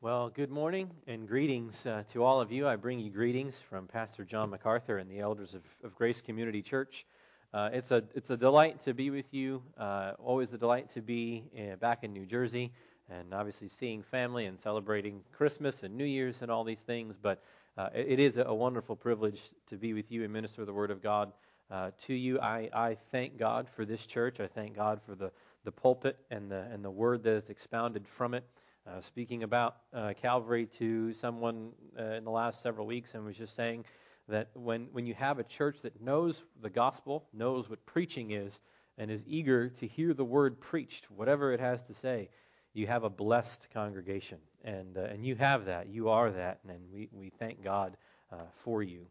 Well, good morning and greetings uh, to all of you. I bring you greetings from Pastor John MacArthur and the elders of, of Grace Community Church. Uh, it's a it's a delight to be with you. Uh, always a delight to be uh, back in New Jersey, and obviously seeing family and celebrating Christmas and New Year's and all these things. But uh, it, is a wonderful privilege to be with you and minister the Word of God uh, to you. I, I thank God for this church. I thank God for the the pulpit and the and the Word that is expounded from it uh, speaking about uh, Calvary to someone uh, in the last several weeks and was just saying that when, when you have a church that knows the gospel, knows what preaching is, and is eager to hear the word preached, whatever it has to say, you have a blessed congregation. And, uh, and you have that. You are that. And we, we thank God uh, for you.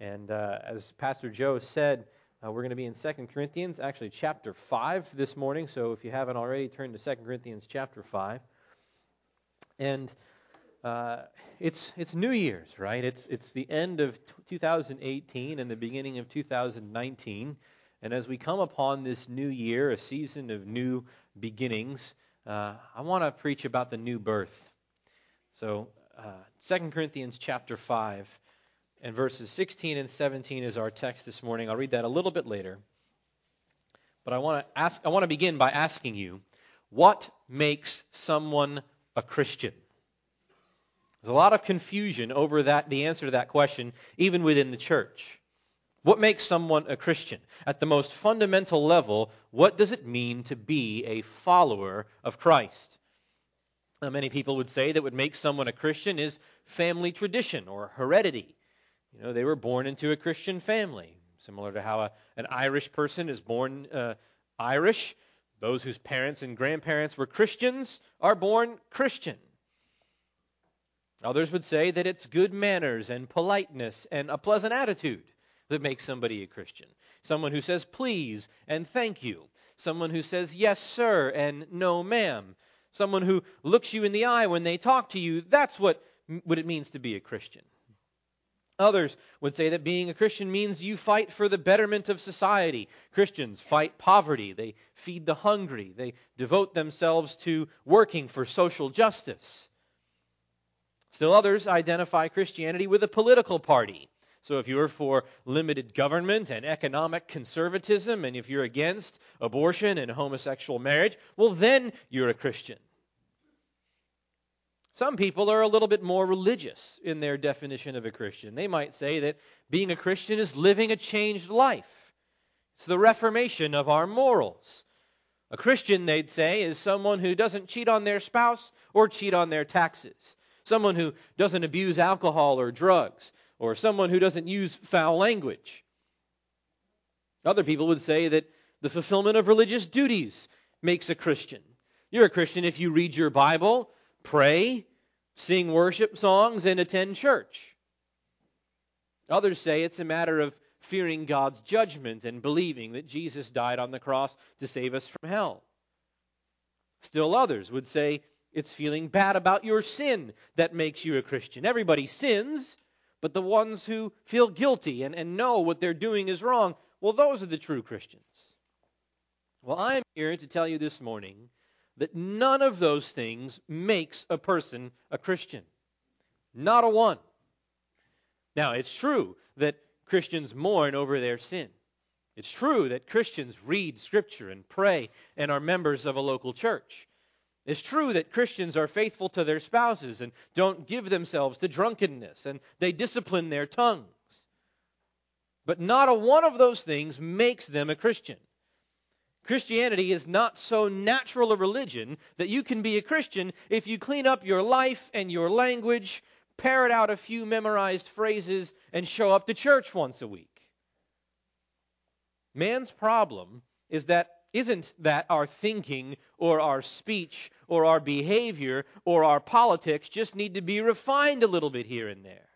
And uh, as Pastor Joe said, uh, we're going to be in 2 Corinthians, actually chapter 5 this morning. So if you haven't already, turn to 2 Corinthians chapter 5. And uh, it's it's New Year's, right? It's it's the end of t- 2018 and the beginning of 2019. And as we come upon this new year, a season of new beginnings, uh, I want to preach about the new birth. So, uh, 2 Corinthians chapter 5 and verses 16 and 17 is our text this morning. I'll read that a little bit later. But I want to ask I want to begin by asking you, what makes someone a Christian? There's a lot of confusion over that, the answer to that question, even within the church. What makes someone a Christian? At the most fundamental level, what does it mean to be a follower of Christ? Now, many people would say that what makes someone a Christian is family tradition or heredity. You know, they were born into a Christian family, similar to how a, an Irish person is born uh, Irish. Those whose parents and grandparents were Christians are born Christian. Others would say that it's good manners and politeness and a pleasant attitude that makes somebody a Christian. Someone who says please and thank you. Someone who says yes, sir, and no, ma'am. Someone who looks you in the eye when they talk to you. That's what, what it means to be a Christian. Others would say that being a Christian means you fight for the betterment of society. Christians fight poverty, they feed the hungry, they devote themselves to working for social justice. Still others identify Christianity with a political party. So if you're for limited government and economic conservatism, and if you're against abortion and homosexual marriage, well, then you're a Christian. Some people are a little bit more religious in their definition of a Christian. They might say that being a Christian is living a changed life. It's the reformation of our morals. A Christian, they'd say, is someone who doesn't cheat on their spouse or cheat on their taxes. Someone who doesn't abuse alcohol or drugs. Or someone who doesn't use foul language. Other people would say that the fulfillment of religious duties makes a Christian. You're a Christian if you read your Bible, pray, sing worship songs, and attend church. Others say it's a matter of fearing God's judgment and believing that Jesus died on the cross to save us from hell. Still others would say it's feeling bad about your sin that makes you a Christian. Everybody sins, but the ones who feel guilty and, and know what they're doing is wrong, well, those are the true Christians. Well, I'm here to tell you this morning that none of those things makes a person a Christian. Not a one. Now, it's true that Christians mourn over their sin. It's true that Christians read Scripture and pray and are members of a local church. It's true that Christians are faithful to their spouses and don't give themselves to drunkenness and they discipline their tongues. But not a one of those things makes them a Christian. Christianity is not so natural a religion that you can be a Christian if you clean up your life and your language, parrot out a few memorized phrases, and show up to church once a week. Man's problem is that isn't that our thinking or our speech or our behavior or our politics just need to be refined a little bit here and there.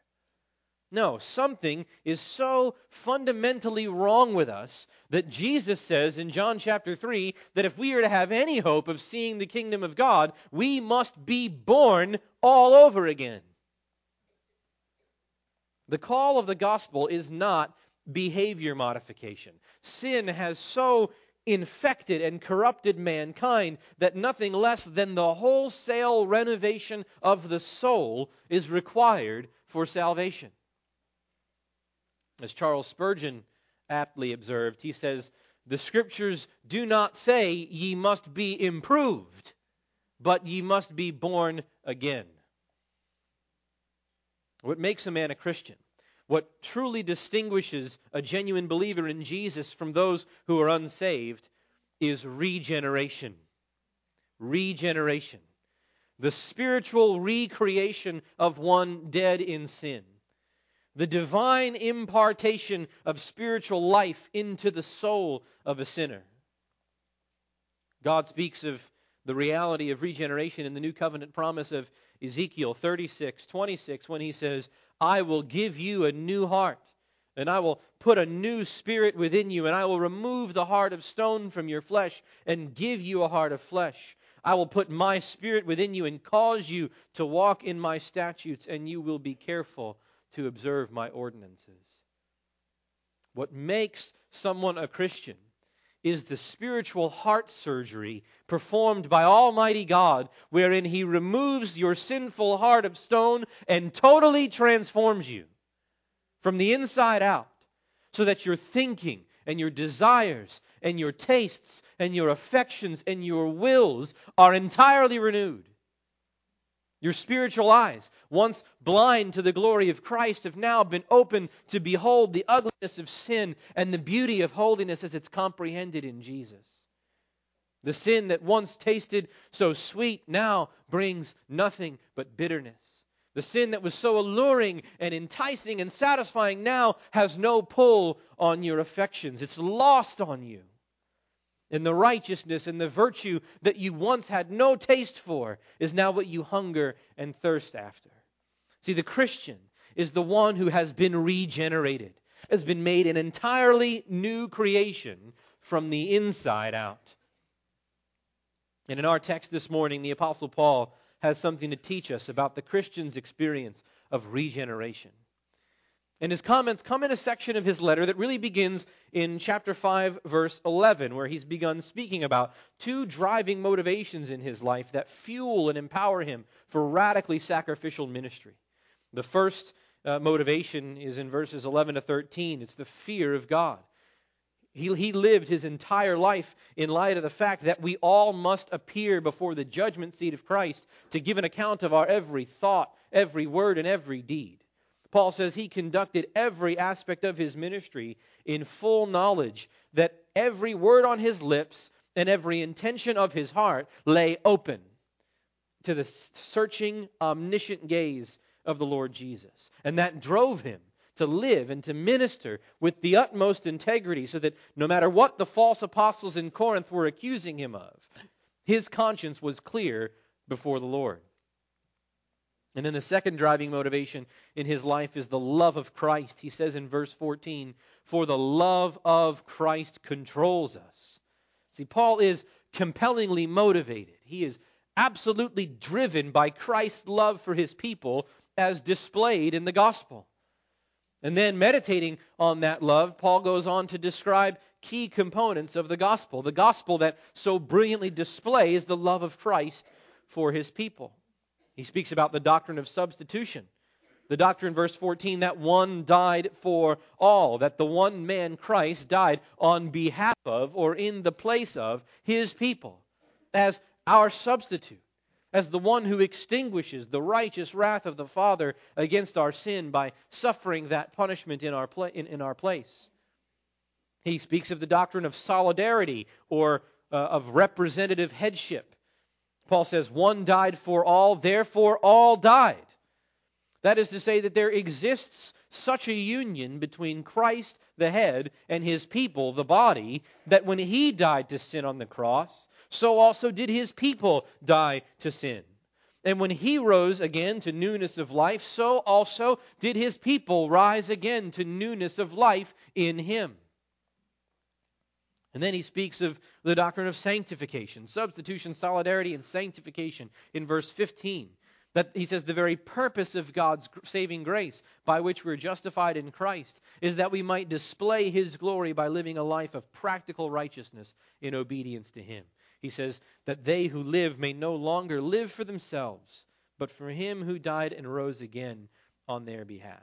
No, something is so fundamentally wrong with us that Jesus says in John chapter 3 that if we are to have any hope of seeing the kingdom of God, we must be born all over again. The call of the gospel is not behavior modification. Sin has so infected and corrupted mankind that nothing less than the wholesale renovation of the soul is required for salvation. As Charles Spurgeon aptly observed, he says, The Scriptures do not say ye must be improved, but ye must be born again. What makes a man a Christian? What truly distinguishes a genuine believer in Jesus from those who are unsaved is regeneration. Regeneration. The spiritual recreation of one dead in sin. The divine impartation of spiritual life into the soul of a sinner. God speaks of the reality of regeneration in the new covenant promise of Ezekiel 36, 26, when he says, I will give you a new heart, and I will put a new spirit within you, and I will remove the heart of stone from your flesh and give you a heart of flesh. I will put my spirit within you and cause you to walk in my statutes, and you will be careful to observe my ordinances. What makes someone a Christian is the spiritual heart surgery performed by Almighty God, wherein He removes your sinful heart of stone and totally transforms you from the inside out, so that your thinking and your desires and your tastes and your affections and your wills are entirely renewed. Your spiritual eyes, once blind to the glory of Christ, have now been opened to behold the ugliness of sin and the beauty of holiness as it's comprehended in Jesus. The sin that once tasted so sweet now brings nothing but bitterness. The sin that was so alluring and enticing and satisfying now has no pull on your affections. It's lost on you and the righteousness and the virtue that you once had no taste for is now what you hunger and thirst after. See, the Christian is the one who has been regenerated, has been made an entirely new creation from the inside out. And in our text this morning, the Apostle Paul has something to teach us about the Christian's experience of regeneration. And his comments come in a section of his letter that really begins in chapter 5, verse 11, where he's begun speaking about two driving motivations in his life that fuel and empower him for radically sacrificial ministry. The first uh, motivation is in verses 11 to 13 it's the fear of God. He, he lived his entire life in light of the fact that we all must appear before the judgment seat of Christ to give an account of our every thought, every word, and every deed. Paul says he conducted every aspect of his ministry in full knowledge that every word on his lips and every intention of his heart lay open to the searching, omniscient gaze of the Lord Jesus. And that drove him to live and to minister with the utmost integrity so that no matter what the false apostles in Corinth were accusing him of, his conscience was clear before the Lord. And then the second driving motivation in his life is the love of Christ. He says in verse 14, For the love of Christ controls us. See, Paul is compellingly motivated. He is absolutely driven by Christ's love for his people as displayed in the gospel. And then, meditating on that love, Paul goes on to describe key components of the gospel, the gospel that so brilliantly displays the love of Christ for his people. He speaks about the doctrine of substitution. The doctrine, verse 14, that one died for all, that the one man, Christ, died on behalf of or in the place of his people as our substitute, as the one who extinguishes the righteous wrath of the Father against our sin by suffering that punishment in our, pla- in, in our place. He speaks of the doctrine of solidarity or uh, of representative headship Paul says, One died for all, therefore all died. That is to say, that there exists such a union between Christ, the head, and his people, the body, that when he died to sin on the cross, so also did his people die to sin. And when he rose again to newness of life, so also did his people rise again to newness of life in him. And then he speaks of the doctrine of sanctification, substitution, solidarity, and sanctification in verse 15. That he says the very purpose of God's saving grace by which we're justified in Christ is that we might display his glory by living a life of practical righteousness in obedience to him. He says that they who live may no longer live for themselves, but for him who died and rose again on their behalf.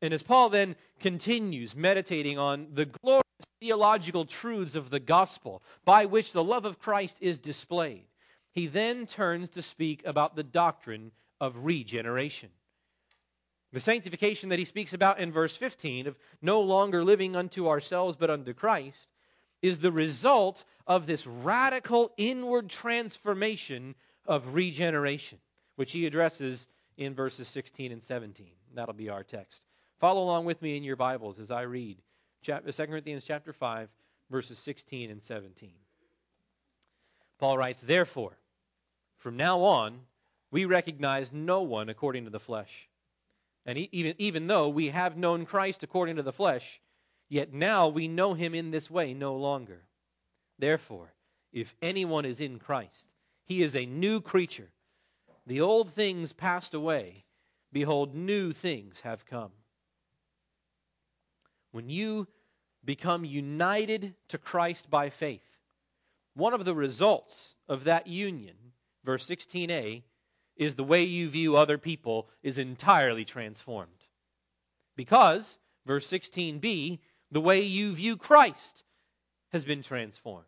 And as Paul then continues meditating on the glorious theological truths of the gospel by which the love of Christ is displayed, he then turns to speak about the doctrine of regeneration. The sanctification that he speaks about in verse 15 of no longer living unto ourselves but unto Christ is the result of this radical inward transformation of regeneration, which he addresses in verses 16 and 17. That'll be our text. Follow along with me in your Bibles as I read 2 uh, Corinthians chapter 5 verses 16 and 17. Paul writes, Therefore, from now on, we recognize no one according to the flesh. And even, even though we have known Christ according to the flesh, yet now we know him in this way no longer. Therefore, if anyone is in Christ, he is a new creature. The old things passed away. Behold, new things have come. When you become united to Christ by faith, one of the results of that union, verse 16a, is the way you view other people is entirely transformed. Because, verse 16b, the way you view Christ has been transformed.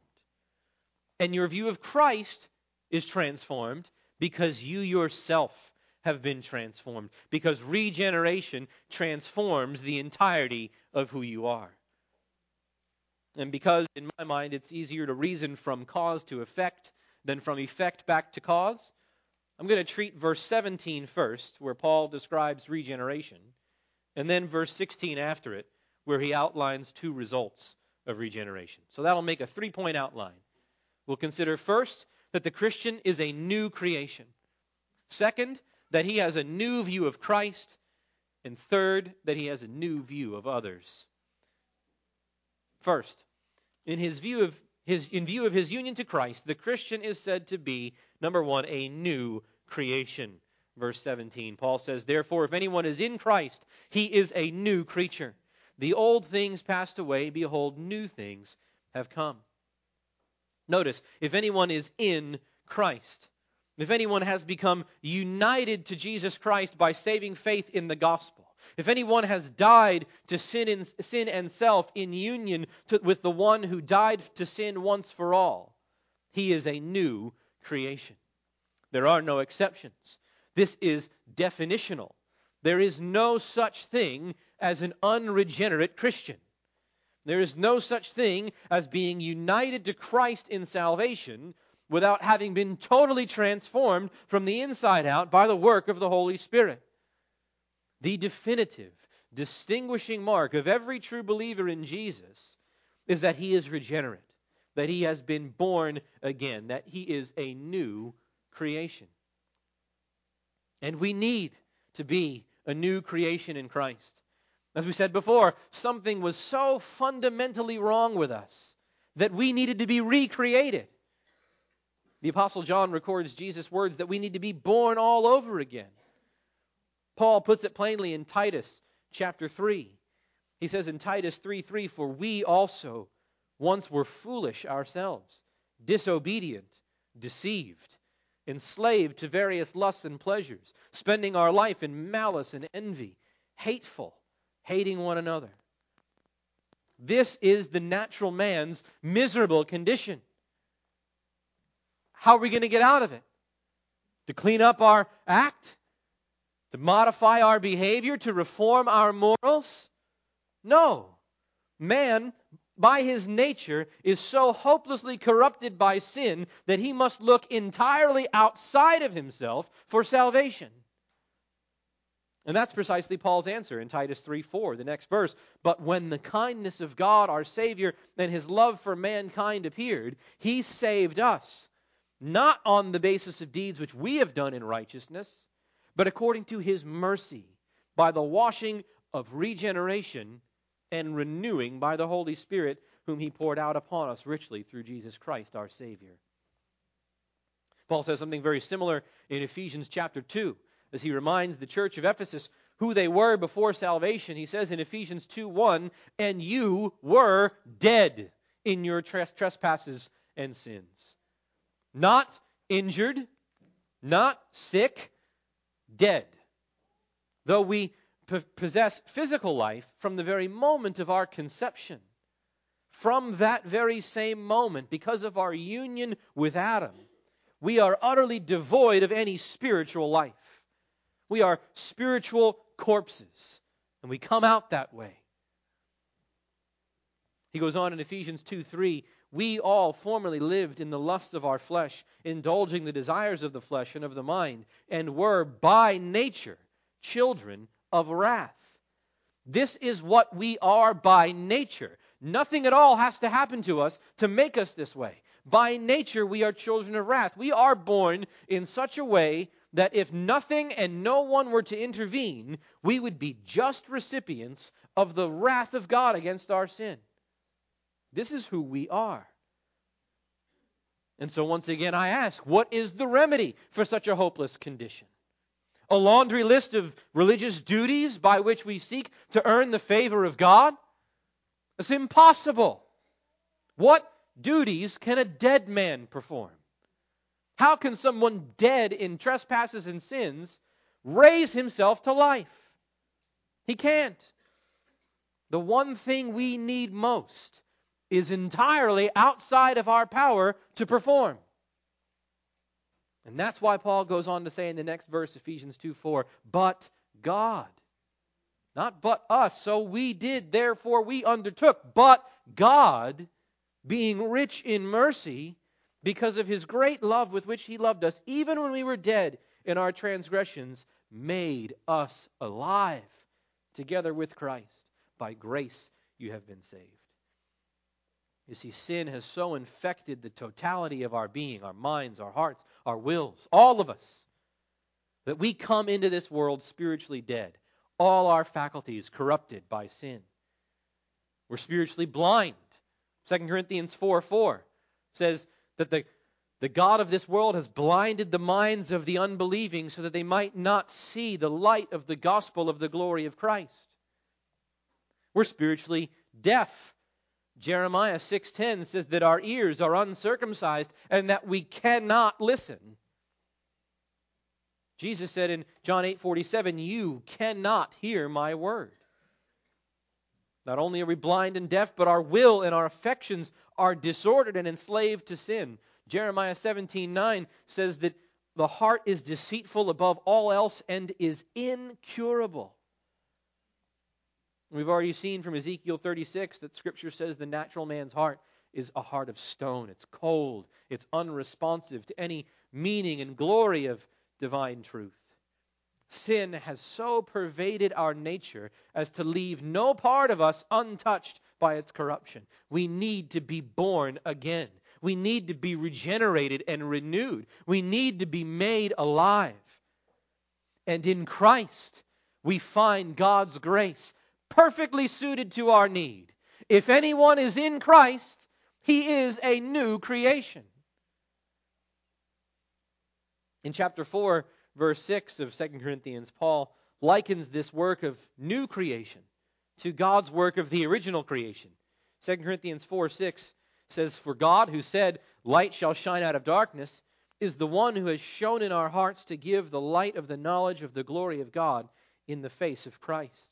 And your view of Christ is transformed because you yourself have been transformed. Because regeneration transforms the entirety of who you are. And because, in my mind, it's easier to reason from cause to effect than from effect back to cause, I'm going to treat verse 17 first, where Paul describes regeneration, and then verse 16 after it, where he outlines two results of regeneration. So that'll make a three point outline. We'll consider first that the Christian is a new creation. Second, that he has a new view of Christ. And third, that he has a new view of others. First, in his view of his in view of his union to Christ, the Christian is said to be number 1 a new creation. Verse 17. Paul says, "Therefore if anyone is in Christ, he is a new creature. The old things passed away, behold new things have come." Notice, if anyone is in Christ, if anyone has become united to Jesus Christ by saving faith in the gospel, if anyone has died to sin and, sin and self in union to, with the one who died to sin once for all, he is a new creation. There are no exceptions. This is definitional. There is no such thing as an unregenerate Christian. There is no such thing as being united to Christ in salvation without having been totally transformed from the inside out by the work of the Holy Spirit. The definitive, distinguishing mark of every true believer in Jesus is that he is regenerate, that he has been born again, that he is a new creation. And we need to be a new creation in Christ. As we said before, something was so fundamentally wrong with us that we needed to be recreated. The Apostle John records Jesus' words that we need to be born all over again. Paul puts it plainly in Titus chapter 3. He says in Titus 3 3, For we also once were foolish ourselves, disobedient, deceived, enslaved to various lusts and pleasures, spending our life in malice and envy, hateful hating one another. This is the natural man's miserable condition. How are we going to get out of it? To clean up our act? To modify our behavior? To reform our morals? No. Man, by his nature, is so hopelessly corrupted by sin that he must look entirely outside of himself for salvation. And that's precisely Paul's answer in Titus 3:4, the next verse. But when the kindness of God our Savior and his love for mankind appeared, he saved us, not on the basis of deeds which we have done in righteousness, but according to his mercy, by the washing of regeneration and renewing by the Holy Spirit, whom he poured out upon us richly through Jesus Christ our Savior. Paul says something very similar in Ephesians chapter 2 as he reminds the church of Ephesus who they were before salvation. He says in Ephesians 2:1, "And you were dead in your trespasses and sins." Not injured, not sick, dead. Though we possess physical life from the very moment of our conception, from that very same moment, because of our union with Adam, we are utterly devoid of any spiritual life. We are spiritual corpses, and we come out that way. He goes on in Ephesians 2 3, we all formerly lived in the lusts of our flesh, indulging the desires of the flesh and of the mind, and were by nature children of wrath. This is what we are by nature. Nothing at all has to happen to us to make us this way. By nature, we are children of wrath. We are born in such a way that if nothing and no one were to intervene, we would be just recipients of the wrath of God against our sin. This is who we are. And so, once again, I ask what is the remedy for such a hopeless condition? A laundry list of religious duties by which we seek to earn the favor of God? It's impossible. What duties can a dead man perform? How can someone dead in trespasses and sins raise himself to life? He can't. The one thing we need most is entirely outside of our power to perform. And that's why Paul goes on to say in the next verse, Ephesians 2 4, but God. Not but us, so we did, therefore we undertook. But God, being rich in mercy, because of his great love with which he loved us, even when we were dead in our transgressions, made us alive together with Christ. By grace you have been saved. You see, sin has so infected the totality of our being, our minds, our hearts, our wills, all of us, that we come into this world spiritually dead. All our faculties corrupted by sin. We're spiritually blind. 2 Corinthians 4 4 says, that the, the God of this world has blinded the minds of the unbelieving so that they might not see the light of the gospel of the glory of Christ. We're spiritually deaf. Jeremiah 6:10 says that our ears are uncircumcised and that we cannot listen. Jesus said in John 8:47, "You cannot hear my word." Not only are we blind and deaf, but our will and our affections are disordered and enslaved to sin. Jeremiah 17:9 says that the heart is deceitful above all else and is incurable. We've already seen from Ezekiel 36 that scripture says the natural man's heart is a heart of stone. It's cold, it's unresponsive to any meaning and glory of divine truth. Sin has so pervaded our nature as to leave no part of us untouched by its corruption. We need to be born again. We need to be regenerated and renewed. We need to be made alive. And in Christ, we find God's grace perfectly suited to our need. If anyone is in Christ, he is a new creation. In chapter 4, verse 6 of 2 Corinthians, Paul likens this work of new creation to God's work of the original creation. 2 Corinthians 4 6 says, For God, who said, Light shall shine out of darkness, is the one who has shone in our hearts to give the light of the knowledge of the glory of God in the face of Christ.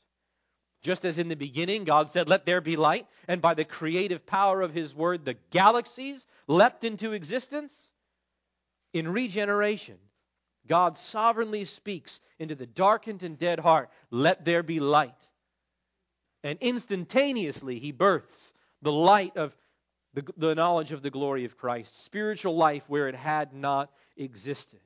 Just as in the beginning God said, Let there be light, and by the creative power of His word, the galaxies leapt into existence, in regeneration, God sovereignly speaks into the darkened and dead heart, let there be light. And instantaneously he births the light of the, the knowledge of the glory of Christ, spiritual life where it had not existed.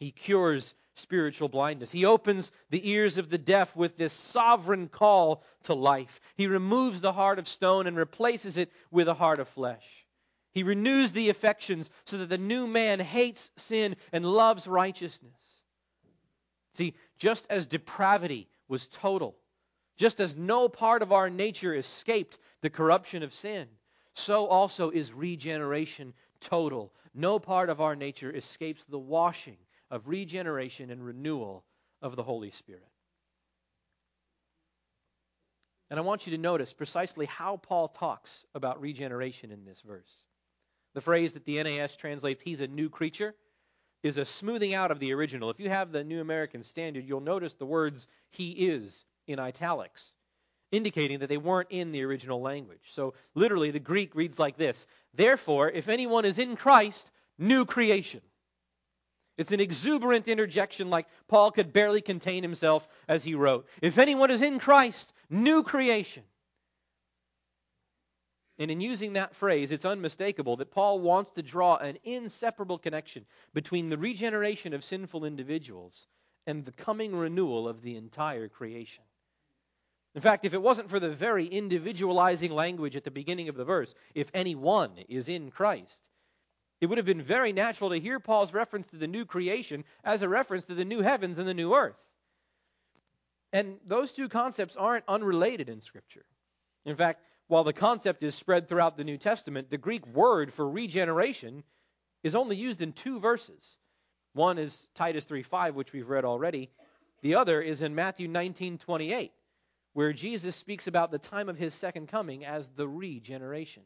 He cures spiritual blindness. He opens the ears of the deaf with this sovereign call to life. He removes the heart of stone and replaces it with a heart of flesh. He renews the affections so that the new man hates sin and loves righteousness. See, just as depravity was total, just as no part of our nature escaped the corruption of sin, so also is regeneration total. No part of our nature escapes the washing of regeneration and renewal of the Holy Spirit. And I want you to notice precisely how Paul talks about regeneration in this verse. The phrase that the NAS translates, he's a new creature, is a smoothing out of the original. If you have the New American Standard, you'll notice the words he is in italics, indicating that they weren't in the original language. So literally, the Greek reads like this Therefore, if anyone is in Christ, new creation. It's an exuberant interjection like Paul could barely contain himself as he wrote. If anyone is in Christ, new creation. And in using that phrase, it's unmistakable that Paul wants to draw an inseparable connection between the regeneration of sinful individuals and the coming renewal of the entire creation. In fact, if it wasn't for the very individualizing language at the beginning of the verse, if anyone is in Christ, it would have been very natural to hear Paul's reference to the new creation as a reference to the new heavens and the new earth. And those two concepts aren't unrelated in Scripture. In fact, while the concept is spread throughout the New Testament, the Greek word for regeneration is only used in two verses. One is Titus 3:5, which we've read already. The other is in Matthew 19:28, where Jesus speaks about the time of his second coming as the regeneration.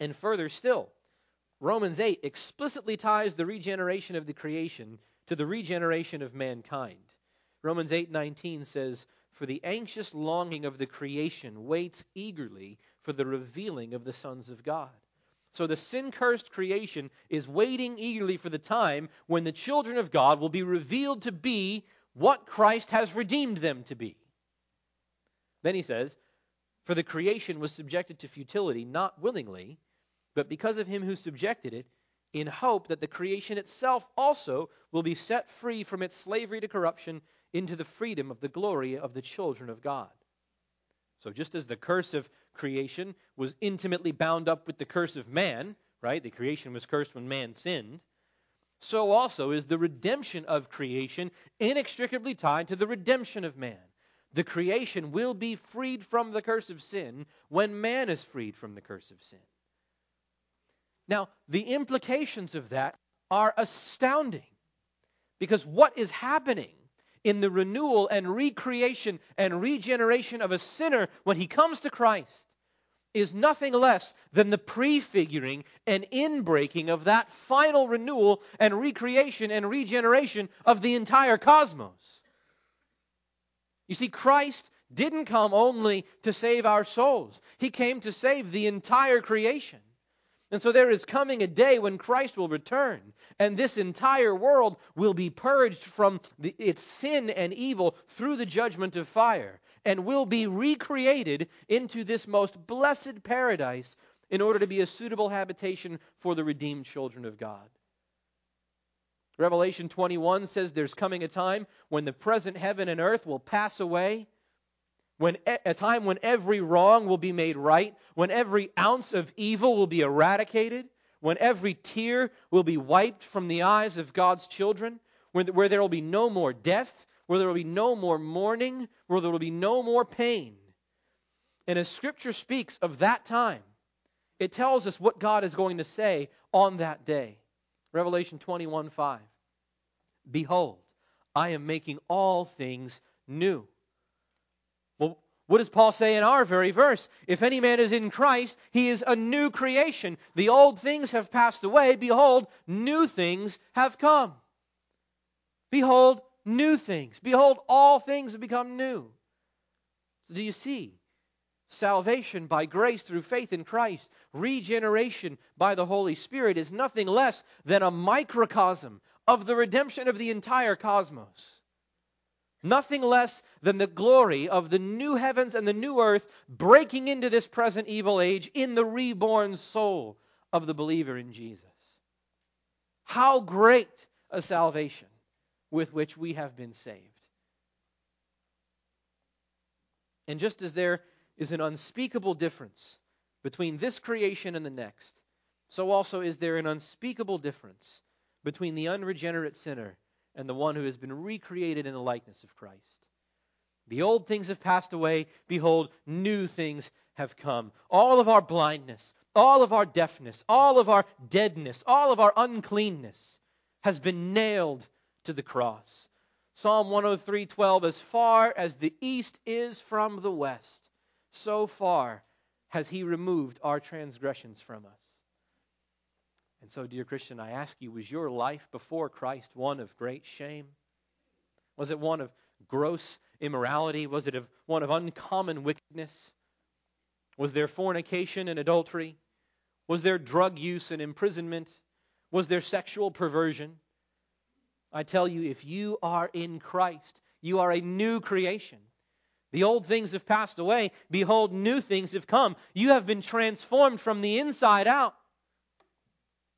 And further still, Romans 8 explicitly ties the regeneration of the creation to the regeneration of mankind. Romans 8:19 says, "For the anxious longing of the creation waits eagerly for the revealing of the sons of God." So the sin-cursed creation is waiting eagerly for the time when the children of God will be revealed to be what Christ has redeemed them to be. Then he says, "For the creation was subjected to futility not willingly, but because of him who subjected it, in hope that the creation itself also will be set free from its slavery to corruption into the freedom of the glory of the children of God. So, just as the curse of creation was intimately bound up with the curse of man, right? The creation was cursed when man sinned. So also is the redemption of creation inextricably tied to the redemption of man. The creation will be freed from the curse of sin when man is freed from the curse of sin. Now, the implications of that are astounding because what is happening in the renewal and recreation and regeneration of a sinner when he comes to Christ is nothing less than the prefiguring and inbreaking of that final renewal and recreation and regeneration of the entire cosmos. You see, Christ didn't come only to save our souls, He came to save the entire creation. And so there is coming a day when Christ will return, and this entire world will be purged from the, its sin and evil through the judgment of fire, and will be recreated into this most blessed paradise in order to be a suitable habitation for the redeemed children of God. Revelation 21 says there's coming a time when the present heaven and earth will pass away when a time when every wrong will be made right, when every ounce of evil will be eradicated, when every tear will be wiped from the eyes of God's children, where, there will be no more death, where there will be no more mourning, where there will be no more pain. And as Scripture speaks of that time, it tells us what God is going to say on that day. Revelation 21 5. Behold, I am making all things new. Well, what does Paul say in our very verse? If any man is in Christ, he is a new creation. The old things have passed away. Behold, new things have come. Behold, new things. Behold, all things have become new. So, do you see? Salvation by grace through faith in Christ, regeneration by the Holy Spirit is nothing less than a microcosm of the redemption of the entire cosmos. Nothing less than the glory of the new heavens and the new earth breaking into this present evil age in the reborn soul of the believer in Jesus. How great a salvation with which we have been saved. And just as there is an unspeakable difference between this creation and the next, so also is there an unspeakable difference between the unregenerate sinner and the one who has been recreated in the likeness of Christ. The old things have passed away. Behold, new things have come. All of our blindness, all of our deafness, all of our deadness, all of our uncleanness has been nailed to the cross. Psalm 103:12 as far as the east is from the west so far has he removed our transgressions from us. And so dear Christian I ask you was your life before Christ one of great shame? Was it one of gross immorality? Was it of one of uncommon wickedness? Was there fornication and adultery? Was there drug use and imprisonment? Was there sexual perversion? I tell you, if you are in Christ, you are a new creation. The old things have passed away. Behold, new things have come. You have been transformed from the inside out.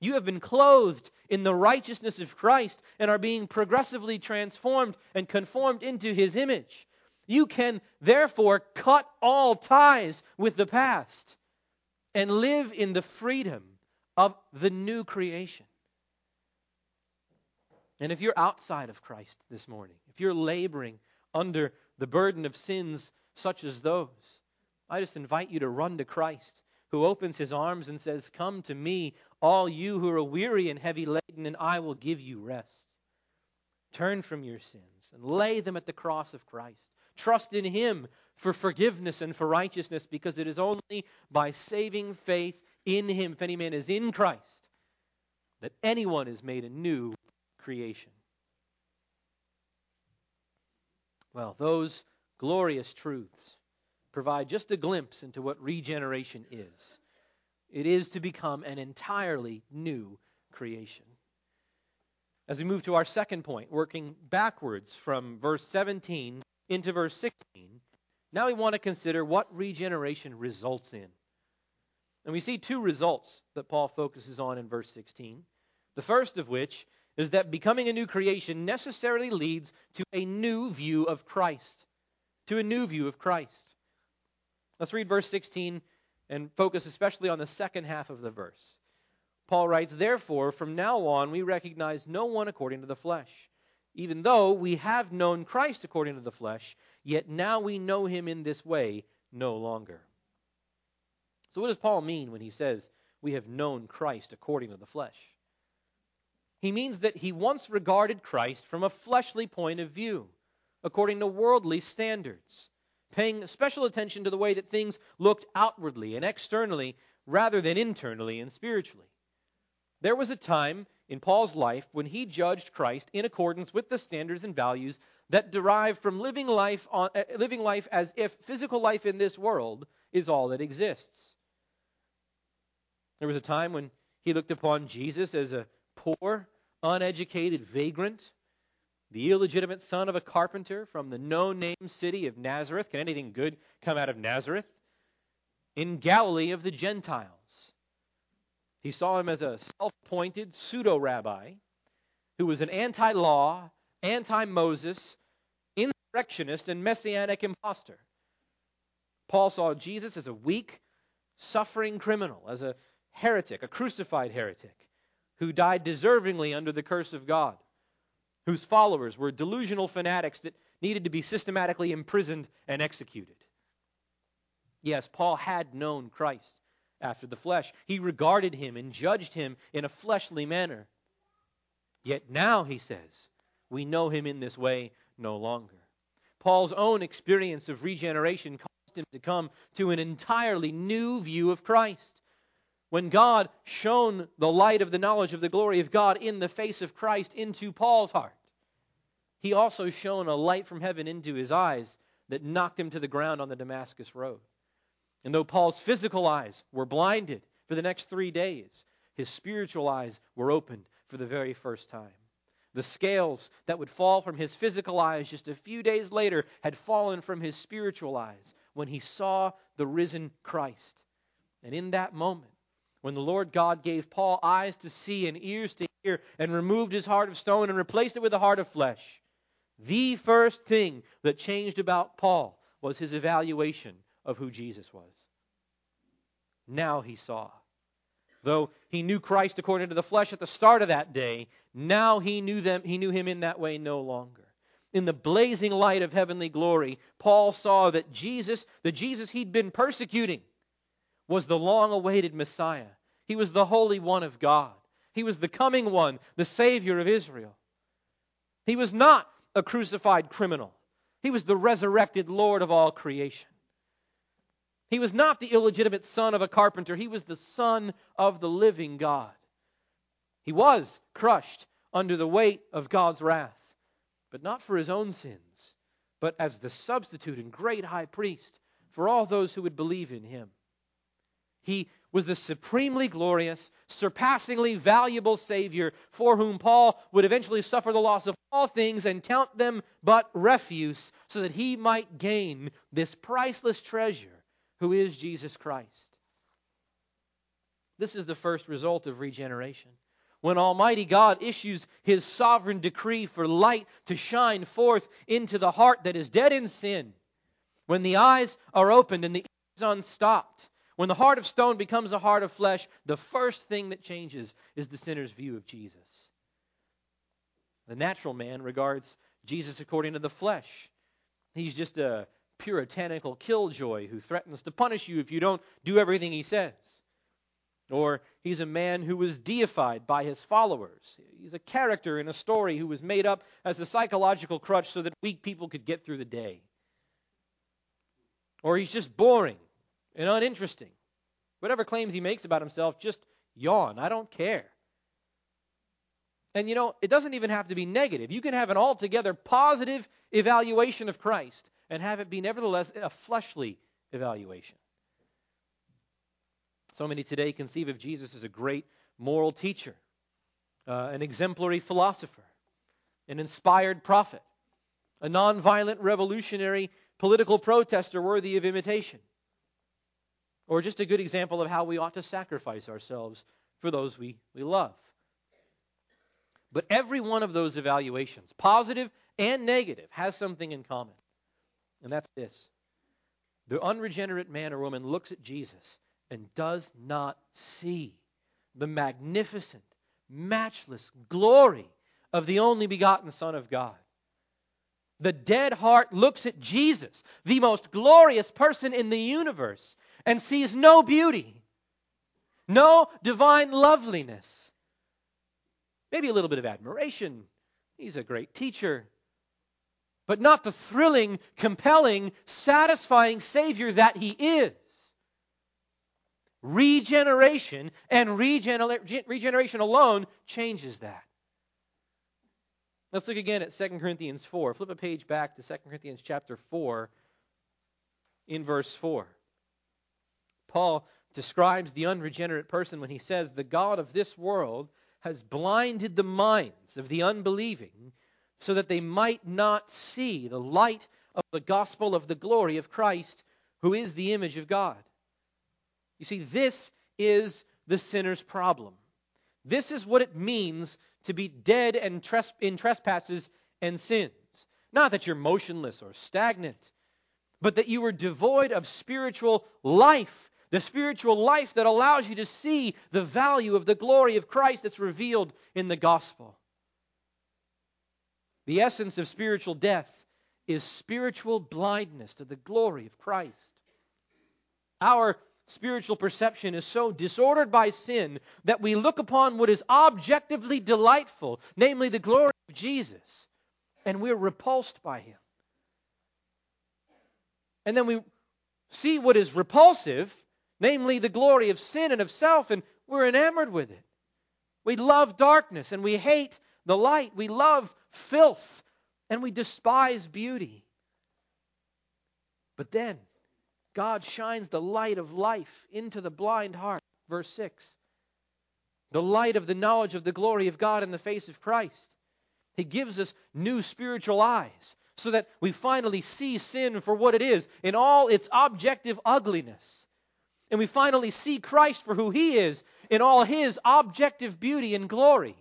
You have been clothed in the righteousness of Christ and are being progressively transformed and conformed into his image. You can therefore cut all ties with the past and live in the freedom of the new creation. And if you're outside of Christ this morning, if you're laboring under the burden of sins such as those, I just invite you to run to Christ, who opens his arms and says, Come to me, all you who are weary and heavy laden, and I will give you rest. Turn from your sins and lay them at the cross of Christ. Trust in him for forgiveness and for righteousness, because it is only by saving faith in him, if any man is in Christ, that anyone is made a new creation. Well, those glorious truths provide just a glimpse into what regeneration is. It is to become an entirely new creation. As we move to our second point, working backwards from verse 17 into verse 16, now we want to consider what regeneration results in. And we see two results that Paul focuses on in verse 16. The first of which is that becoming a new creation necessarily leads to a new view of Christ. To a new view of Christ. Let's read verse 16 and focus especially on the second half of the verse. Paul writes, Therefore, from now on, we recognize no one according to the flesh. Even though we have known Christ according to the flesh, yet now we know him in this way no longer. So, what does Paul mean when he says we have known Christ according to the flesh? He means that he once regarded Christ from a fleshly point of view, according to worldly standards, paying special attention to the way that things looked outwardly and externally rather than internally and spiritually. There was a time in Paul's life when he judged Christ in accordance with the standards and values that derive from living life, on, uh, living life as if physical life in this world is all that exists. There was a time when he looked upon Jesus as a poor, uneducated vagrant, the illegitimate son of a carpenter from the no name city of Nazareth. Can anything good come out of Nazareth? In Galilee of the Gentiles. He saw him as a self appointed pseudo rabbi who was an anti law, anti Moses, insurrectionist, and messianic impostor. Paul saw Jesus as a weak, suffering criminal, as a heretic, a crucified heretic who died deservingly under the curse of God, whose followers were delusional fanatics that needed to be systematically imprisoned and executed. Yes, Paul had known Christ after the flesh. He regarded him and judged him in a fleshly manner. Yet now, he says, we know him in this way no longer. Paul's own experience of regeneration caused him to come to an entirely new view of Christ. When God shone the light of the knowledge of the glory of God in the face of Christ into Paul's heart, he also shone a light from heaven into his eyes that knocked him to the ground on the Damascus road. And though Paul's physical eyes were blinded for the next three days, his spiritual eyes were opened for the very first time. The scales that would fall from his physical eyes just a few days later had fallen from his spiritual eyes when he saw the risen Christ. And in that moment, when the Lord God gave Paul eyes to see and ears to hear and removed his heart of stone and replaced it with a heart of flesh. The first thing that changed about Paul was his evaluation of who Jesus was. Now he saw. Though he knew Christ according to the flesh at the start of that day, now he knew them he knew him in that way no longer. In the blazing light of heavenly glory, Paul saw that Jesus, the Jesus he'd been persecuting, was the long awaited Messiah. He was the Holy One of God. He was the coming one, the Savior of Israel. He was not a crucified criminal. He was the resurrected Lord of all creation. He was not the illegitimate son of a carpenter. He was the Son of the living God. He was crushed under the weight of God's wrath, but not for his own sins, but as the substitute and great high priest for all those who would believe in him. He was the supremely glorious, surpassingly valuable Savior for whom Paul would eventually suffer the loss of all things and count them but refuse so that he might gain this priceless treasure who is Jesus Christ. This is the first result of regeneration. When Almighty God issues his sovereign decree for light to shine forth into the heart that is dead in sin, when the eyes are opened and the ears unstopped, when the heart of stone becomes a heart of flesh, the first thing that changes is the sinner's view of Jesus. The natural man regards Jesus according to the flesh. He's just a puritanical killjoy who threatens to punish you if you don't do everything he says. Or he's a man who was deified by his followers. He's a character in a story who was made up as a psychological crutch so that weak people could get through the day. Or he's just boring and uninteresting. Whatever claims he makes about himself, just yawn. I don't care. And you know, it doesn't even have to be negative. You can have an altogether positive evaluation of Christ and have it be nevertheless a fleshly evaluation. So many today conceive of Jesus as a great moral teacher, uh, an exemplary philosopher, an inspired prophet, a nonviolent revolutionary political protester worthy of imitation or just a good example of how we ought to sacrifice ourselves for those we, we love. But every one of those evaluations, positive and negative, has something in common. And that's this the unregenerate man or woman looks at Jesus and does not see the magnificent, matchless glory of the only begotten Son of God. The dead heart looks at Jesus, the most glorious person in the universe, and sees no beauty, no divine loveliness. Maybe a little bit of admiration. He's a great teacher. But not the thrilling, compelling, satisfying Savior that He is. Regeneration and regener- regeneration alone changes that. Let's look again at 2 Corinthians 4. Flip a page back to 2 Corinthians chapter 4 in verse 4. Paul describes the unregenerate person when he says, The God of this world has blinded the minds of the unbelieving so that they might not see the light of the gospel of the glory of Christ, who is the image of God. You see, this is the sinner's problem. This is what it means to be dead and tres- in trespasses and sins. Not that you're motionless or stagnant, but that you are devoid of spiritual life the spiritual life that allows you to see the value of the glory of Christ that's revealed in the gospel. The essence of spiritual death is spiritual blindness to the glory of Christ. Our spiritual perception is so disordered by sin that we look upon what is objectively delightful, namely the glory of Jesus, and we're repulsed by him. And then we see what is repulsive namely the glory of sin and of self, and we're enamored with it. We love darkness and we hate the light. We love filth and we despise beauty. But then God shines the light of life into the blind heart. Verse 6. The light of the knowledge of the glory of God in the face of Christ. He gives us new spiritual eyes so that we finally see sin for what it is in all its objective ugliness and we finally see Christ for who he is in all his objective beauty and glory.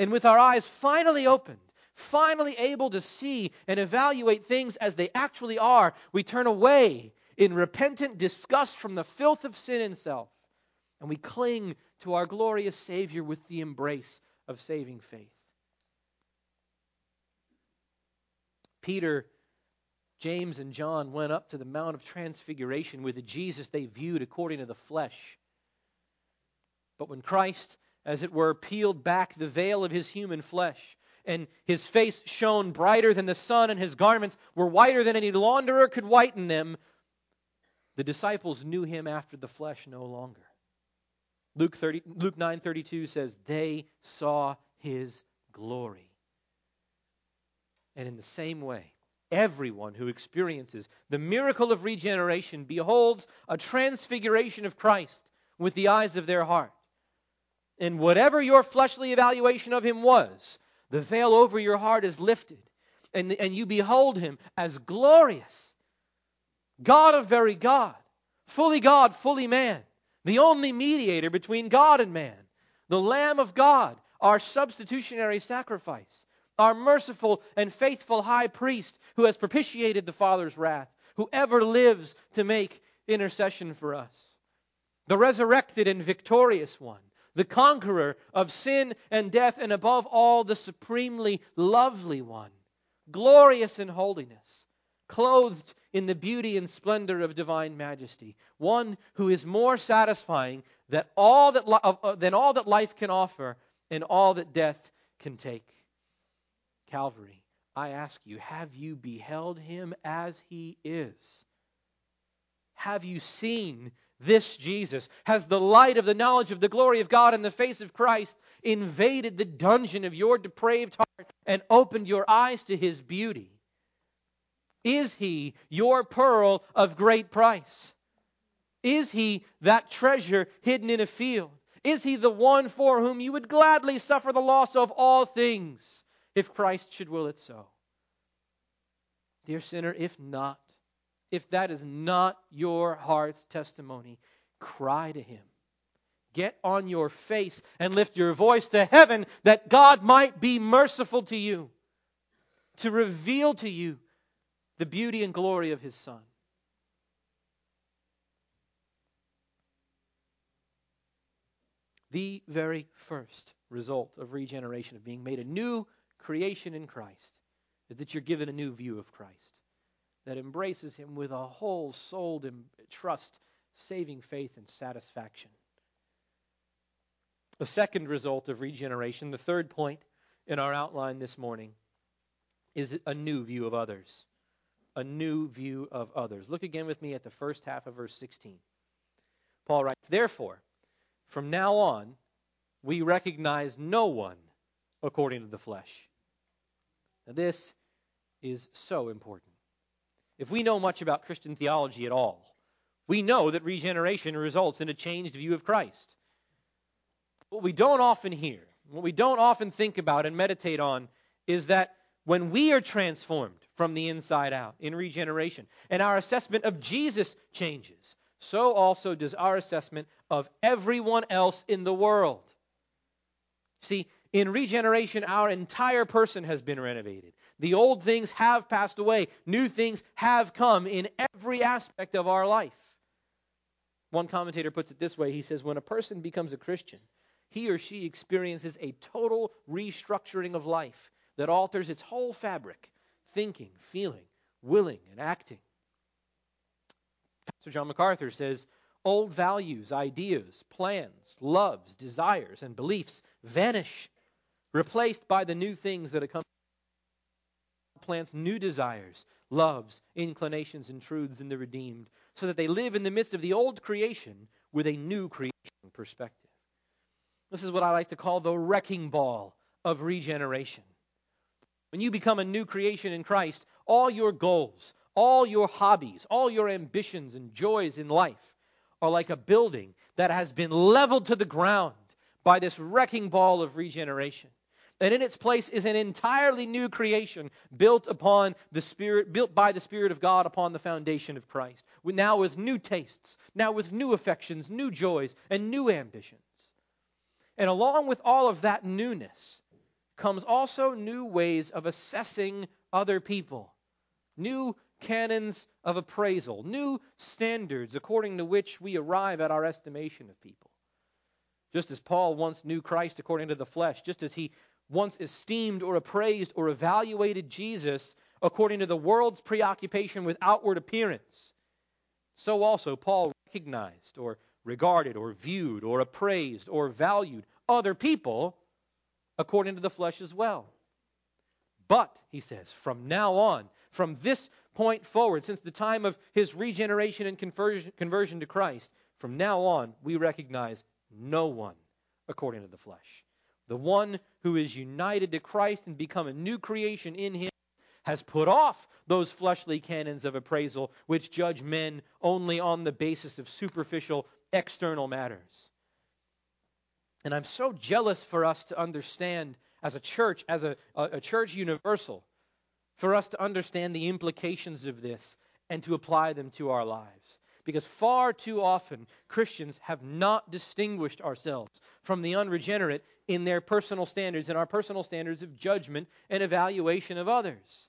And with our eyes finally opened, finally able to see and evaluate things as they actually are, we turn away in repentant disgust from the filth of sin and self, and we cling to our glorious Savior with the embrace of saving faith. Peter James and John went up to the Mount of Transfiguration with the Jesus they viewed according to the flesh. But when Christ, as it were, peeled back the veil of his human flesh, and his face shone brighter than the sun, and his garments were whiter than any launderer could whiten them, the disciples knew him after the flesh no longer. Luke, 30, Luke 9:32 says they saw his glory. And in the same way, everyone who experiences the miracle of regeneration beholds a transfiguration of Christ with the eyes of their heart. And whatever your fleshly evaluation of him was, the veil over your heart is lifted, and, and you behold him as glorious, God of very God, fully God, fully man, the only mediator between God and man, the Lamb of God, our substitutionary sacrifice, our merciful and faithful high priest who has propitiated the Father's wrath, who ever lives to make intercession for us. The resurrected and victorious one, the conqueror of sin and death, and above all, the supremely lovely one, glorious in holiness, clothed in the beauty and splendor of divine majesty, one who is more satisfying than all that, uh, than all that life can offer and all that death can take. Calvary, I ask you, have you beheld him as he is? Have you seen this Jesus? Has the light of the knowledge of the glory of God in the face of Christ invaded the dungeon of your depraved heart and opened your eyes to his beauty? Is he your pearl of great price? Is he that treasure hidden in a field? Is he the one for whom you would gladly suffer the loss of all things? if Christ should will it so. Dear sinner, if not, if that is not your heart's testimony, cry to Him. Get on your face and lift your voice to heaven that God might be merciful to you, to reveal to you the beauty and glory of His Son. The very first result of regeneration, of being made a new creation in Christ is that you're given a new view of Christ that embraces him with a whole souled trust, saving faith, and satisfaction. The second result of regeneration, the third point in our outline this morning, is a new view of others. A new view of others. Look again with me at the first half of verse 16. Paul writes, Therefore, from now on, we recognize no one according to the flesh. Now, this is so important. If we know much about Christian theology at all, we know that regeneration results in a changed view of Christ. What we don't often hear, what we don't often think about and meditate on, is that when we are transformed from the inside out in regeneration and our assessment of Jesus changes, so also does our assessment of everyone else in the world. See, in regeneration, our entire person has been renovated. The old things have passed away, new things have come in every aspect of our life. One commentator puts it this way he says, When a person becomes a Christian, he or she experiences a total restructuring of life that alters its whole fabric thinking, feeling, willing, and acting. Pastor John MacArthur says, Old values, ideas, plans, loves, desires, and beliefs vanish replaced by the new things that accompany plants new desires, loves, inclinations, and truths in the redeemed, so that they live in the midst of the old creation with a new creation perspective. This is what I like to call the wrecking ball of regeneration. When you become a new creation in Christ, all your goals, all your hobbies, all your ambitions and joys in life are like a building that has been leveled to the ground by this wrecking ball of regeneration. And in its place is an entirely new creation built upon the spirit built by the spirit of god upon the foundation of christ. Now with new tastes now with new affections new joys and new ambitions. And along with all of that newness comes also new ways of assessing other people new canons of appraisal new standards according to which we arrive at our estimation of people. Just as Paul once knew Christ according to the flesh, just as he once esteemed or appraised or evaluated Jesus according to the world's preoccupation with outward appearance, so also Paul recognized or regarded or viewed or appraised or valued other people according to the flesh as well. But, he says, from now on, from this point forward, since the time of his regeneration and conversion, conversion to Christ, from now on, we recognize no one according to the flesh. The one who is united to Christ and become a new creation in him has put off those fleshly canons of appraisal which judge men only on the basis of superficial external matters. And I'm so jealous for us to understand as a church, as a, a, a church universal, for us to understand the implications of this and to apply them to our lives. Because far too often, Christians have not distinguished ourselves from the unregenerate in their personal standards and our personal standards of judgment and evaluation of others.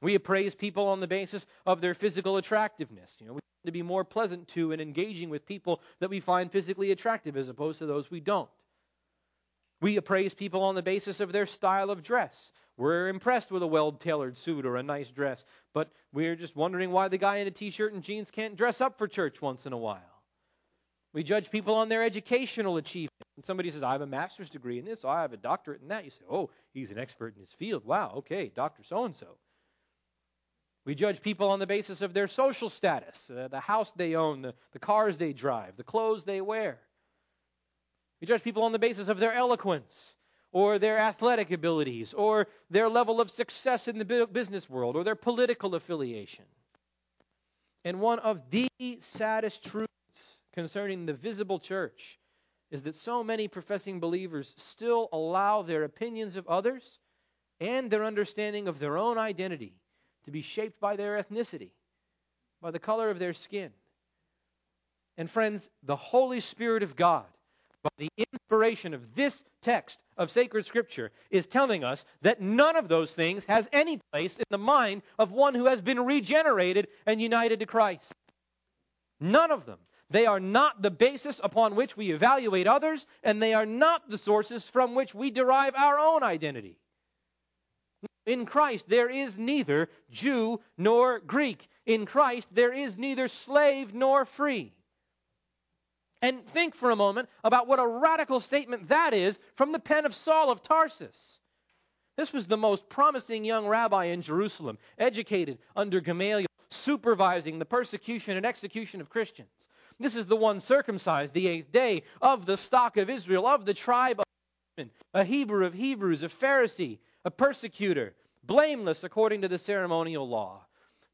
We appraise people on the basis of their physical attractiveness. You know, we to be more pleasant to and engaging with people that we find physically attractive as opposed to those we don't. We appraise people on the basis of their style of dress. We're impressed with a well tailored suit or a nice dress, but we're just wondering why the guy in a t shirt and jeans can't dress up for church once in a while. We judge people on their educational achievement. And somebody says, I have a master's degree in this, I have a doctorate in that. You say, Oh, he's an expert in his field. Wow, okay, Dr. So and so. We judge people on the basis of their social status, uh, the house they own, the, the cars they drive, the clothes they wear. We judge people on the basis of their eloquence or their athletic abilities or their level of success in the business world or their political affiliation. And one of the saddest truths concerning the visible church is that so many professing believers still allow their opinions of others and their understanding of their own identity to be shaped by their ethnicity, by the color of their skin. And friends, the Holy Spirit of God by the inspiration of this text of sacred scripture is telling us that none of those things has any place in the mind of one who has been regenerated and united to Christ. None of them. They are not the basis upon which we evaluate others, and they are not the sources from which we derive our own identity. In Christ, there is neither Jew nor Greek. In Christ, there is neither slave nor free. And think for a moment about what a radical statement that is from the pen of Saul of Tarsus. This was the most promising young rabbi in Jerusalem, educated under Gamaliel, supervising the persecution and execution of Christians. This is the one circumcised the eighth day of the stock of Israel, of the tribe of a Hebrew of Hebrews, a Pharisee, a persecutor, blameless according to the ceremonial law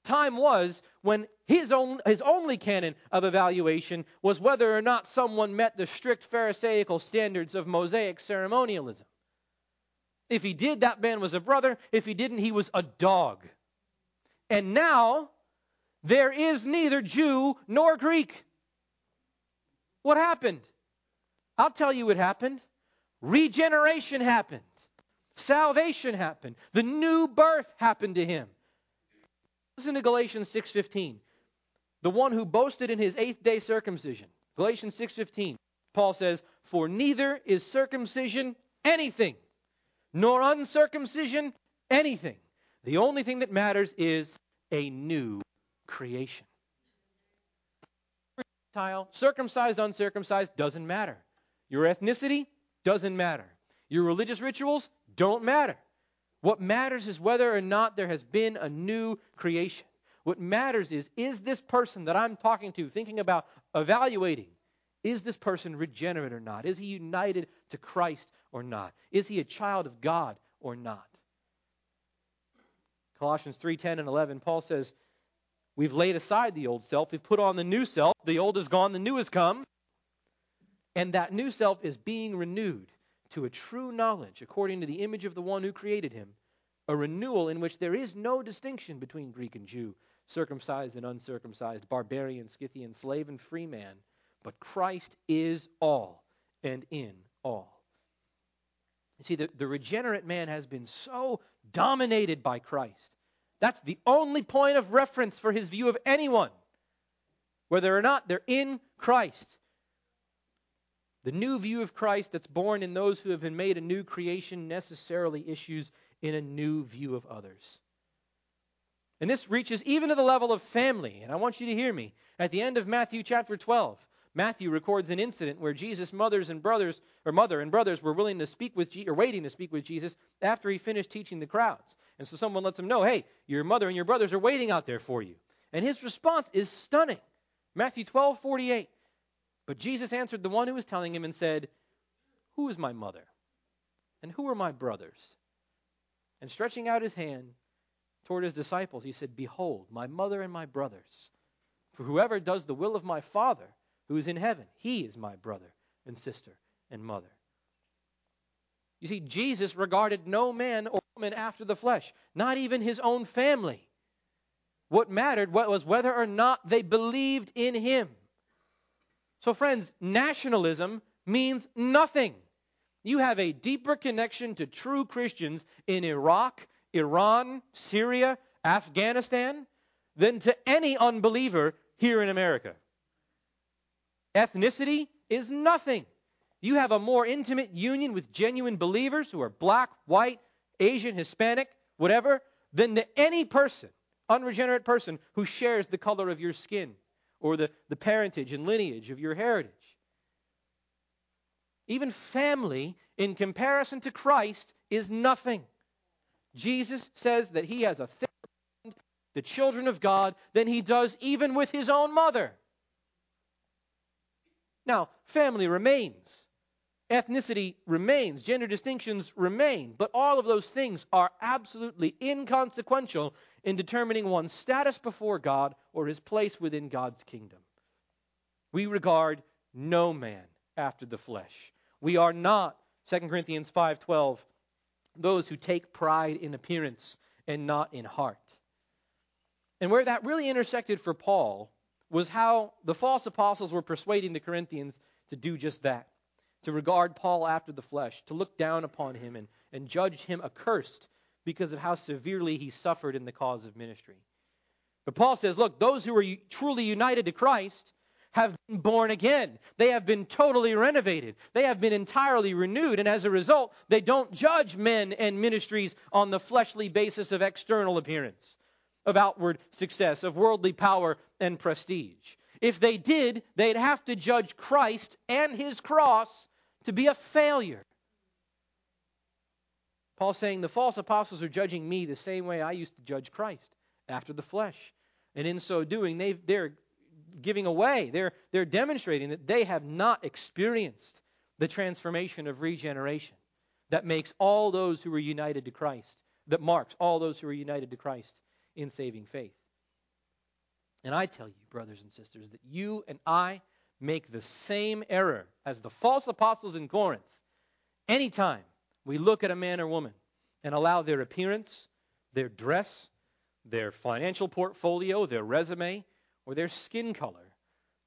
time was when his, own, his only canon of evaluation was whether or not someone met the strict Pharisaical standards of Mosaic ceremonialism. If he did, that man was a brother. If he didn't, he was a dog. And now, there is neither Jew nor Greek. What happened? I'll tell you what happened. Regeneration happened. Salvation happened. The new birth happened to him. Listen to Galatians 6:15. The one who boasted in his eighth day circumcision. Galatians 6:15. Paul says, "For neither is circumcision anything, nor uncircumcision anything. The only thing that matters is a new creation." Circumcised, uncircumcised doesn't matter. Your ethnicity doesn't matter. Your religious rituals don't matter. What matters is whether or not there has been a new creation. What matters is, is this person that I'm talking to, thinking about evaluating, is this person regenerate or not? Is he united to Christ or not? Is he a child of God or not? Colossians 3:10 and 11 Paul says, "We've laid aside the old self, we've put on the new self. The old is gone, the new has come." And that new self is being renewed to a true knowledge according to the image of the one who created him, a renewal in which there is no distinction between Greek and Jew, circumcised and uncircumcised, barbarian, Scythian, slave and free man, but Christ is all and in all. You see, the, the regenerate man has been so dominated by Christ. That's the only point of reference for his view of anyone, whether or not they're in Christ. The new view of Christ that's born in those who have been made a new creation necessarily issues in a new view of others. And this reaches even to the level of family. And I want you to hear me. At the end of Matthew chapter 12, Matthew records an incident where Jesus' mothers and brothers, or mother and brothers, were willing to speak with, Je- or waiting to speak with Jesus after he finished teaching the crowds. And so someone lets him know, hey, your mother and your brothers are waiting out there for you. And his response is stunning. Matthew 12, 48. But Jesus answered the one who was telling him and said, Who is my mother? And who are my brothers? And stretching out his hand toward his disciples, he said, Behold, my mother and my brothers. For whoever does the will of my Father who is in heaven, he is my brother and sister and mother. You see, Jesus regarded no man or woman after the flesh, not even his own family. What mattered was whether or not they believed in him. So, friends, nationalism means nothing. You have a deeper connection to true Christians in Iraq, Iran, Syria, Afghanistan than to any unbeliever here in America. Ethnicity is nothing. You have a more intimate union with genuine believers who are black, white, Asian, Hispanic, whatever, than to any person, unregenerate person, who shares the color of your skin or the, the parentage and lineage of your heritage. Even family, in comparison to Christ, is nothing. Jesus says that he has a thicker bond the children of God than he does even with his own mother. Now, family remains. Ethnicity remains, gender distinctions remain, but all of those things are absolutely inconsequential in determining one's status before God or his place within God's kingdom. We regard no man after the flesh. We are not 2 Corinthians 5:12 those who take pride in appearance and not in heart. And where that really intersected for Paul was how the false apostles were persuading the Corinthians to do just that to regard Paul after the flesh, to look down upon him and, and judge him accursed because of how severely he suffered in the cause of ministry. But Paul says, look, those who are truly united to Christ have been born again. They have been totally renovated. They have been entirely renewed. And as a result, they don't judge men and ministries on the fleshly basis of external appearance, of outward success, of worldly power and prestige. If they did, they'd have to judge Christ and his cross to be a failure. Paul's saying the false apostles are judging me the same way I used to judge Christ after the flesh. And in so doing, they they're giving away, they're, they're demonstrating that they have not experienced the transformation of regeneration that makes all those who are united to Christ, that marks all those who are united to Christ in saving faith. And I tell you, brothers and sisters, that you and I make the same error as the false apostles in Corinth anytime we look at a man or woman and allow their appearance, their dress, their financial portfolio, their resume, or their skin color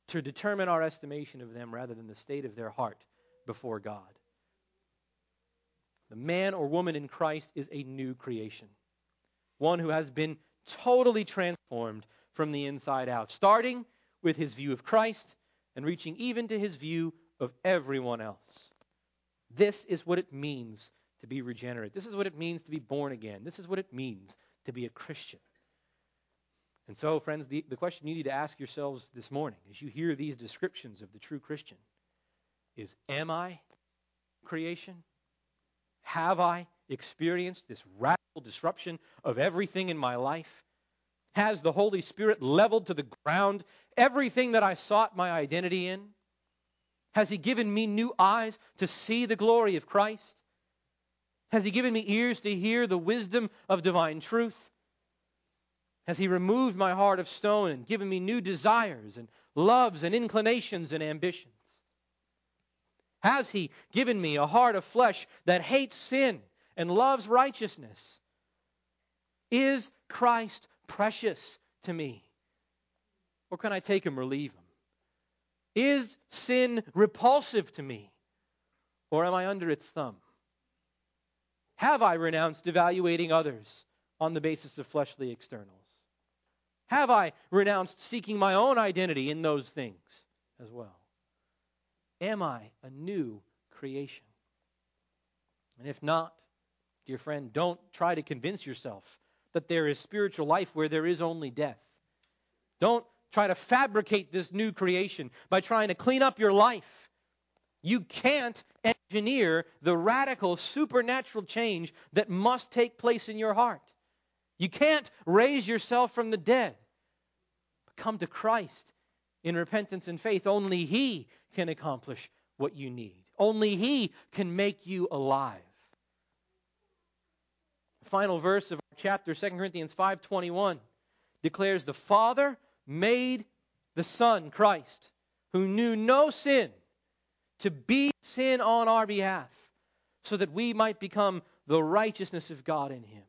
to determine our estimation of them rather than the state of their heart before God. The man or woman in Christ is a new creation, one who has been totally transformed from the inside out, starting with his view of Christ and reaching even to his view of everyone else. This is what it means to be regenerate. This is what it means to be born again. This is what it means to be a Christian. And so, friends, the, the question you need to ask yourselves this morning as you hear these descriptions of the true Christian is Am I creation? Have I experienced this radical disruption of everything in my life? Has the Holy Spirit leveled to the ground everything that I sought my identity in? Has He given me new eyes to see the glory of Christ? Has He given me ears to hear the wisdom of divine truth? Has He removed my heart of stone and given me new desires and loves and inclinations and ambitions? Has He given me a heart of flesh that hates sin and loves righteousness? Is Christ precious to me? Or can I take him or leave him? Is sin repulsive to me? Or am I under its thumb? Have I renounced evaluating others on the basis of fleshly externals? Have I renounced seeking my own identity in those things as well? Am I a new creation? And if not, dear friend, don't try to convince yourself that there is spiritual life where there is only death. Don't try to fabricate this new creation by trying to clean up your life. You can't engineer the radical supernatural change that must take place in your heart. You can't raise yourself from the dead. But Come to Christ in repentance and faith. Only He can accomplish what you need. Only He can make you alive. Final verse of chapter, 2 Corinthians 5:21, declares the Father made the Son, Christ, who knew no sin, to be sin on our behalf, so that we might become the righteousness of God in him.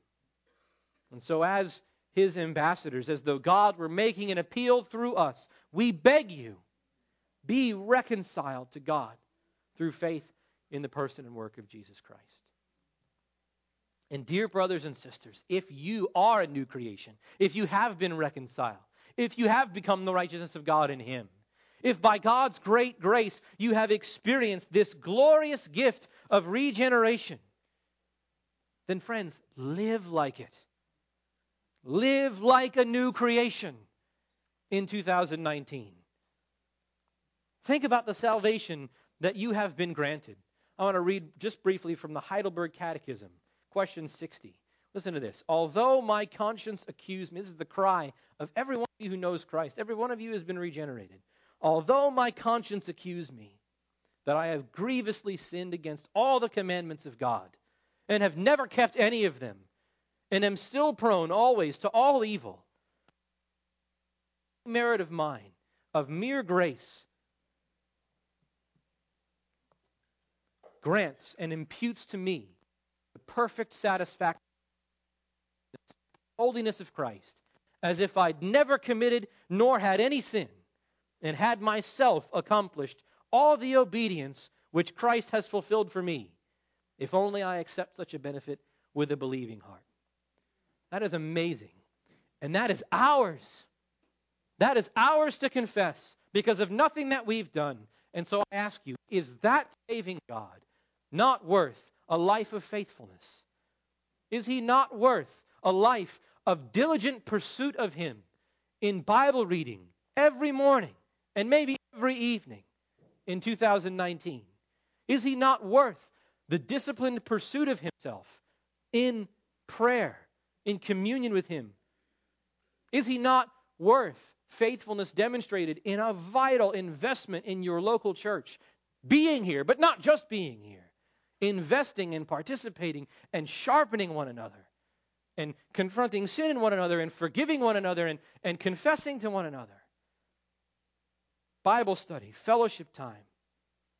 And so, as his ambassadors, as though God were making an appeal through us, we beg you, be reconciled to God through faith in the person and work of Jesus Christ. And, dear brothers and sisters, if you are a new creation, if you have been reconciled, if you have become the righteousness of God in Him, if by God's great grace you have experienced this glorious gift of regeneration, then, friends, live like it. Live like a new creation in 2019. Think about the salvation that you have been granted. I want to read just briefly from the Heidelberg Catechism, question 60. Listen to this. Although my conscience accused me, this is the cry of every one of you who knows Christ. Every one of you has been regenerated. Although my conscience accused me that I have grievously sinned against all the commandments of God and have never kept any of them, and am still prone always to all evil, merit of mine, of mere grace, grants and imputes to me the perfect satisfaction the holiness of Christ, as if I'd never committed nor had any sin, and had myself accomplished all the obedience which Christ has fulfilled for me, if only I accept such a benefit with a believing heart. That is amazing. And that is ours. That is ours to confess because of nothing that we've done. And so I ask you, is that saving God not worth a life of faithfulness? Is he not worth a life of diligent pursuit of Him in Bible reading every morning and maybe every evening in 2019? Is He not worth the disciplined pursuit of Himself in prayer, in communion with Him? Is He not worth faithfulness demonstrated in a vital investment in your local church? Being here, but not just being here, investing and participating and sharpening one another and confronting sin in one another and forgiving one another and, and confessing to one another. Bible study, fellowship time.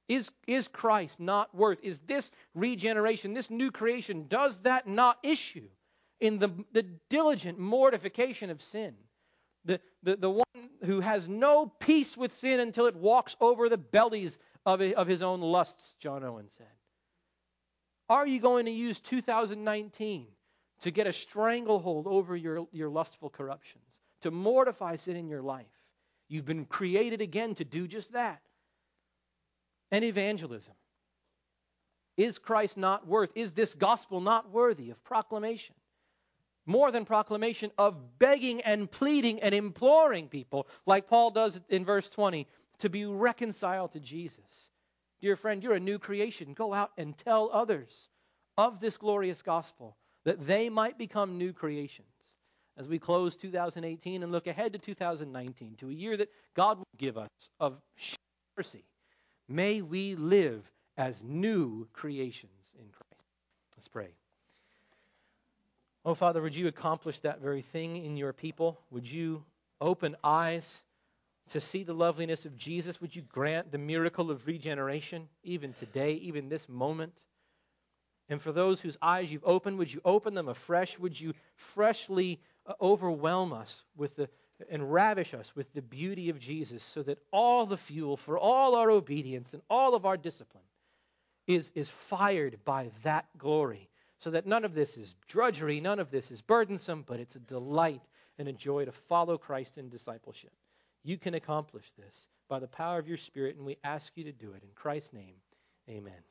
Is, is Christ not worth? Is this regeneration, this new creation, does that not issue in the, the diligent mortification of sin? The, the, the one who has no peace with sin until it walks over the bellies of, of his own lusts, John Owen said. Are you going to use 2019 to get a stranglehold over your, your lustful corruptions, to mortify sin in your life. You've been created again to do just that. And evangelism. Is Christ not worth, is this gospel not worthy of proclamation? More than proclamation, of begging and pleading and imploring people, like Paul does in verse 20, to be reconciled to Jesus. Dear friend, you're a new creation. Go out and tell others of this glorious gospel that they might become new creations. As we close 2018 and look ahead to 2019, to a year that God will give us of mercy, may we live as new creations in Christ. Let's pray. Oh, Father, would you accomplish that very thing in your people? Would you open eyes to see the loveliness of Jesus? Would you grant the miracle of regeneration even today, even this moment? And for those whose eyes you've opened, would you open them afresh? Would you freshly uh, overwhelm us with the and ravish us with the beauty of Jesus so that all the fuel for all our obedience and all of our discipline is, is fired by that glory. So that none of this is drudgery, none of this is burdensome, but it's a delight and a joy to follow Christ in discipleship. You can accomplish this by the power of your Spirit, and we ask you to do it. In Christ's name, amen.